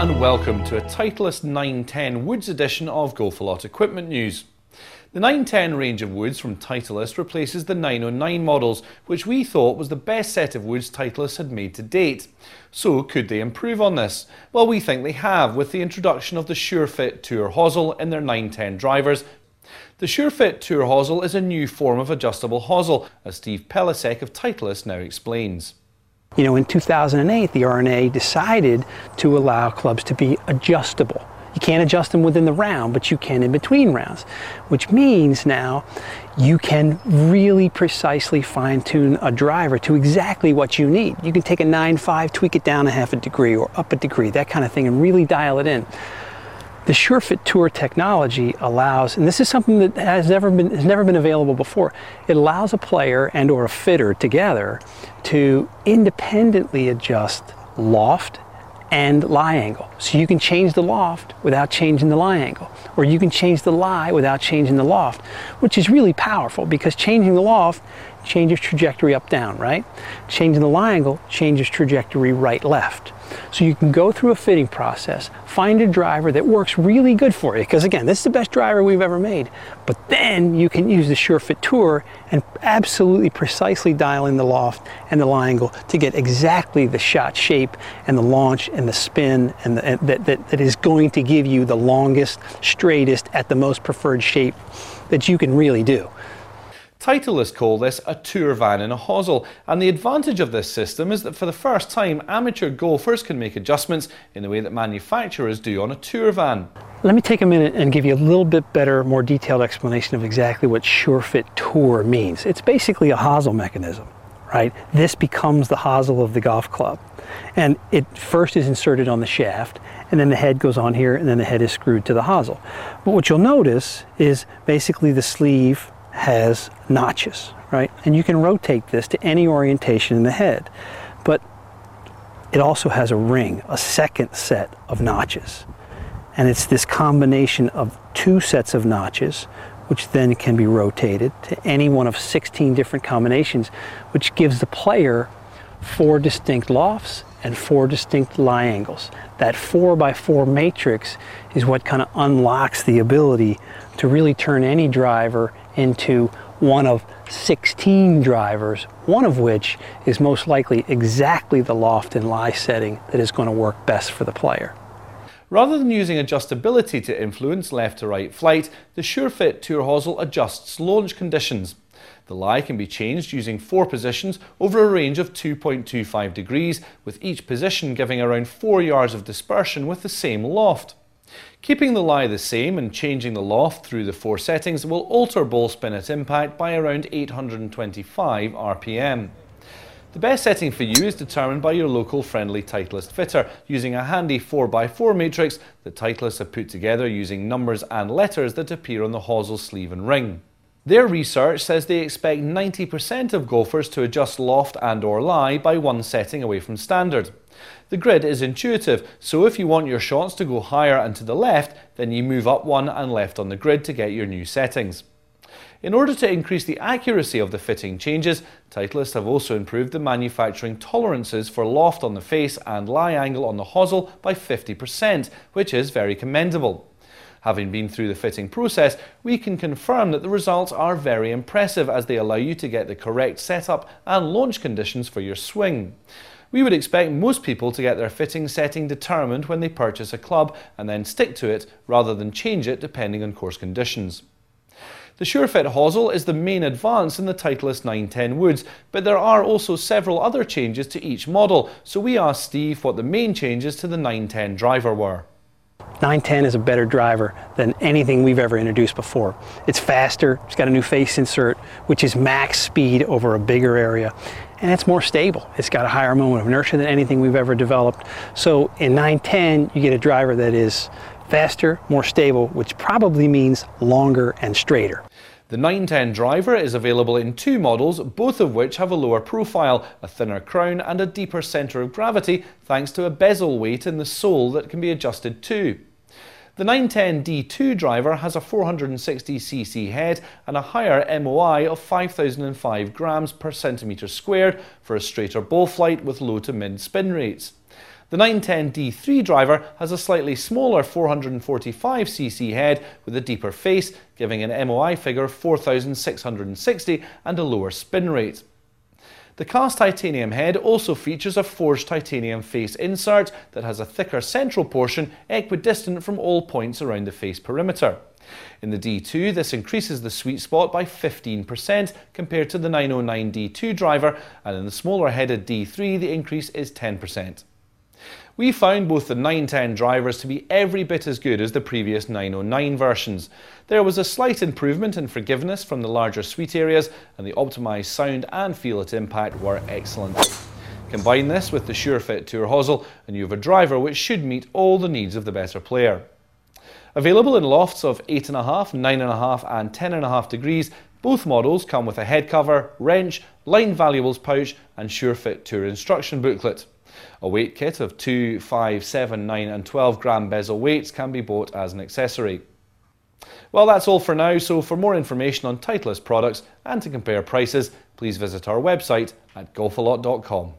and welcome to a Titleist 910 Woods edition of Golf-A-Lot Equipment News. The 910 range of woods from Titleist replaces the 909 models, which we thought was the best set of woods Titleist had made to date. So could they improve on this? Well, we think they have with the introduction of the SureFit Tour hosel in their 910 drivers. The SureFit Tour hosel is a new form of adjustable hosel, as Steve Pelisek of Titleist now explains. You know, in 2008, the R&A decided to allow clubs to be adjustable. You can't adjust them within the round, but you can in between rounds, which means now you can really precisely fine tune a driver to exactly what you need. You can take a 9.5, tweak it down a half a degree or up a degree, that kind of thing, and really dial it in. The SureFit Tour technology allows, and this is something that has never been has never been available before. It allows a player and or a fitter together to independently adjust loft and lie angle. So you can change the loft without changing the lie angle, or you can change the lie without changing the loft, which is really powerful because changing the loft changes trajectory up down, right? Changing the lie angle changes trajectory right left. So you can go through a fitting process, find a driver that works really good for you, because again, this is the best driver we've ever made. But then you can use the SureFit Tour and absolutely precisely dial in the loft and the lie angle to get exactly the shot shape and the launch and the spin and, the, and that, that, that is going to give you the longest, straightest, at the most preferred shape that you can really do. Titleists call this a tour van in a hosel, and the advantage of this system is that for the first time, amateur golfers can make adjustments in the way that manufacturers do on a tour van. Let me take a minute and give you a little bit better, more detailed explanation of exactly what SureFit Tour means. It's basically a hosel mechanism, right? This becomes the hosel of the golf club. And it first is inserted on the shaft, and then the head goes on here, and then the head is screwed to the hosel. But what you'll notice is basically the sleeve has notches, right? And you can rotate this to any orientation in the head. But it also has a ring, a second set of notches. And it's this combination of two sets of notches, which then can be rotated to any one of 16 different combinations, which gives the player four distinct lofts and four distinct lie angles. That four by four matrix is what kind of unlocks the ability to really turn any driver into one of 16 drivers, one of which is most likely exactly the loft and lie setting that is going to work best for the player. Rather than using adjustability to influence left to right flight, the SureFit Tour hosel adjusts launch conditions. The lie can be changed using four positions over a range of 2.25 degrees, with each position giving around 4 yards of dispersion with the same loft. Keeping the lie the same and changing the loft through the four settings will alter ball spin at impact by around 825 RPM. The best setting for you is determined by your local friendly Titleist fitter using a handy 4x4 matrix that Titleist have put together using numbers and letters that appear on the hosel sleeve and ring. Their research says they expect 90% of golfers to adjust loft and or lie by one setting away from standard. The grid is intuitive, so if you want your shots to go higher and to the left, then you move up one and left on the grid to get your new settings. In order to increase the accuracy of the fitting changes, Titleist have also improved the manufacturing tolerances for loft on the face and lie angle on the hosel by 50%, which is very commendable. Having been through the fitting process, we can confirm that the results are very impressive as they allow you to get the correct setup and launch conditions for your swing. We would expect most people to get their fitting setting determined when they purchase a club and then stick to it rather than change it depending on course conditions. The SureFit hosel is the main advance in the Titleist 910 Woods, but there are also several other changes to each model, so we asked Steve what the main changes to the 910 driver were. 910 is a better driver than anything we've ever introduced before. It's faster, it's got a new face insert, which is max speed over a bigger area, and it's more stable. It's got a higher moment of inertia than anything we've ever developed. So in 910, you get a driver that is faster, more stable, which probably means longer and straighter. The 910 driver is available in two models, both of which have a lower profile, a thinner crown and a deeper centre of gravity thanks to a bezel weight in the sole that can be adjusted too. The 910D2 driver has a 460cc head and a higher MOI of 5005 grams per centimetre squared for a straighter ball flight with low to mid spin rates. The 910D3 driver has a slightly smaller 445cc head with a deeper face, giving an MOI figure of 4,660 and a lower spin rate. The cast titanium head also features a forged titanium face insert that has a thicker central portion equidistant from all points around the face perimeter. In the D2, this increases the sweet spot by 15% compared to the 909 D2 driver, and in the smaller headed D3, the increase is 10%. We found both the 910 drivers to be every bit as good as the previous 909 versions. There was a slight improvement in forgiveness from the larger sweet areas, and the optimised sound and feel at impact were excellent. Combine this with the SureFit Tour Hosel, and you have a driver which should meet all the needs of the better player. Available in lofts of 8.5, 9.5 and 10.5 degrees, both models come with a head cover, wrench, line valuables pouch and SureFit Tour instruction booklet. A weight kit of 2, 5, 7, 9 and 12 gram bezel weights can be bought as an accessory. Well, that's all for now, so for more information on Titleist products and to compare prices, please visit our website at golfalot.com.